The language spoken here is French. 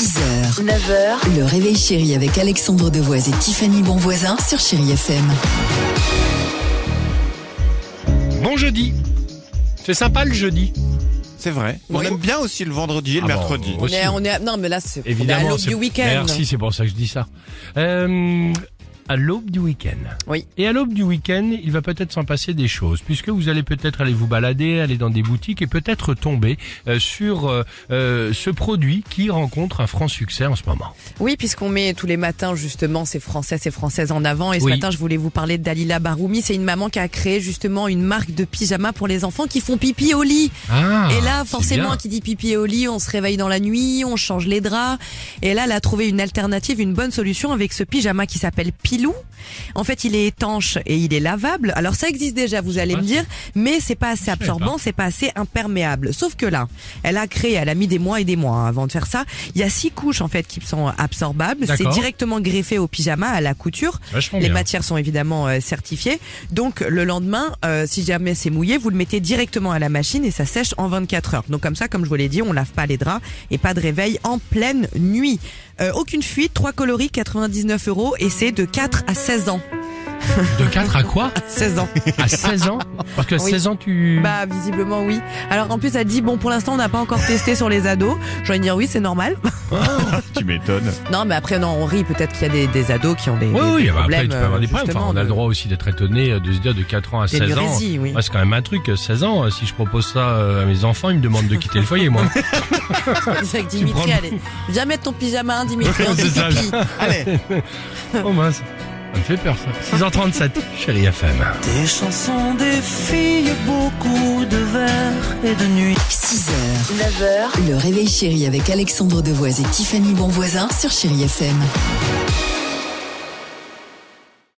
6h, 9h, le réveil chéri avec Alexandre Devoise et Tiffany Bonvoisin sur Chéri FM. Bon jeudi. C'est sympa le jeudi. C'est vrai. On Oui. aime bien aussi le vendredi et le Ah bon, mercredi. Aussi. On est, on est, non, mais là, c'est on est à Évidemment. l'aube c'est- du week-end. Merci, c'est pour ça que je dis ça. Euh, à l'aube du week-end. Oui. Et à l'aube du week-end, il va peut-être s'en passer des choses, puisque vous allez peut-être aller vous balader, aller dans des boutiques et peut-être tomber euh, sur euh, euh, ce produit qui rencontre un franc succès en ce moment. Oui, puisqu'on met tous les matins justement ces Français, ces Françaises en avant. Et ce Oui. matin, je voulais vous parler de Dalila Baroumi. C'est une maman qui a créé justement une marque de pyjama pour les enfants qui font pipi au lit. Ah, et là, forcément, qui dit pipi au lit, on se réveille dans la nuit, on change les draps. Et là, elle a trouvé une alternative, une bonne solution avec ce pyjama qui s'appelle En fait, il est étanche et il est lavable. Alors ça existe déjà, vous allez me dire, mais c'est pas assez absorbant, c'est pas assez imperméable. Sauf que là, elle a créé, elle a mis des mois et des mois hein, avant de faire ça. Il y a six couches en fait qui sont absorbables. C'est directement greffé au pyjama à la couture. Les bien. matières sont évidemment euh, certifiées. Donc le lendemain, euh, si jamais c'est mouillé, vous le mettez directement à la machine et ça sèche en 24 heures. Donc comme ça, comme je vous l'ai dit, on lave pas les draps et pas de réveil en pleine nuit. Euh, aucune fuite, trois coloris, 99 euros et c'est de 4 à 16 ans. De 4 à quoi 16 ans. À 16 ans Parce que Oui. 16 ans, tu... Bah visiblement oui. Alors en plus elle dit bon pour l'instant on n'a pas encore testé sur les ados. Je vais dire oui c'est normal. Tu m'étonnes. Non mais après non on rit peut-être qu'il y a des, des ados qui ont des, Oui, des- oui, des bah, après, problèmes. tu peux avoir des euh, problèmes. Enfin, on a le droit aussi d'être étonné euh, de se dire de 4 ans à 16 ans. Oui. Ouais, c'est quand même un truc, euh, 16 ans, euh, si je propose ça à mes enfants, ils me demandent de quitter le foyer, moi. C'est avec Dimitri, prends le- allez. Viens mettre ton pyjama, Dimitri, on ça. pipi. Allez. oh mince, ça me fait peur ça. 6h37, chérie FM. Des chansons, des filles, beaucoup de vers et de nuits. 6h, 9h, le réveil chéri avec Alexandre Devoise et Tiffany Bonvoisin sur Chéri FM.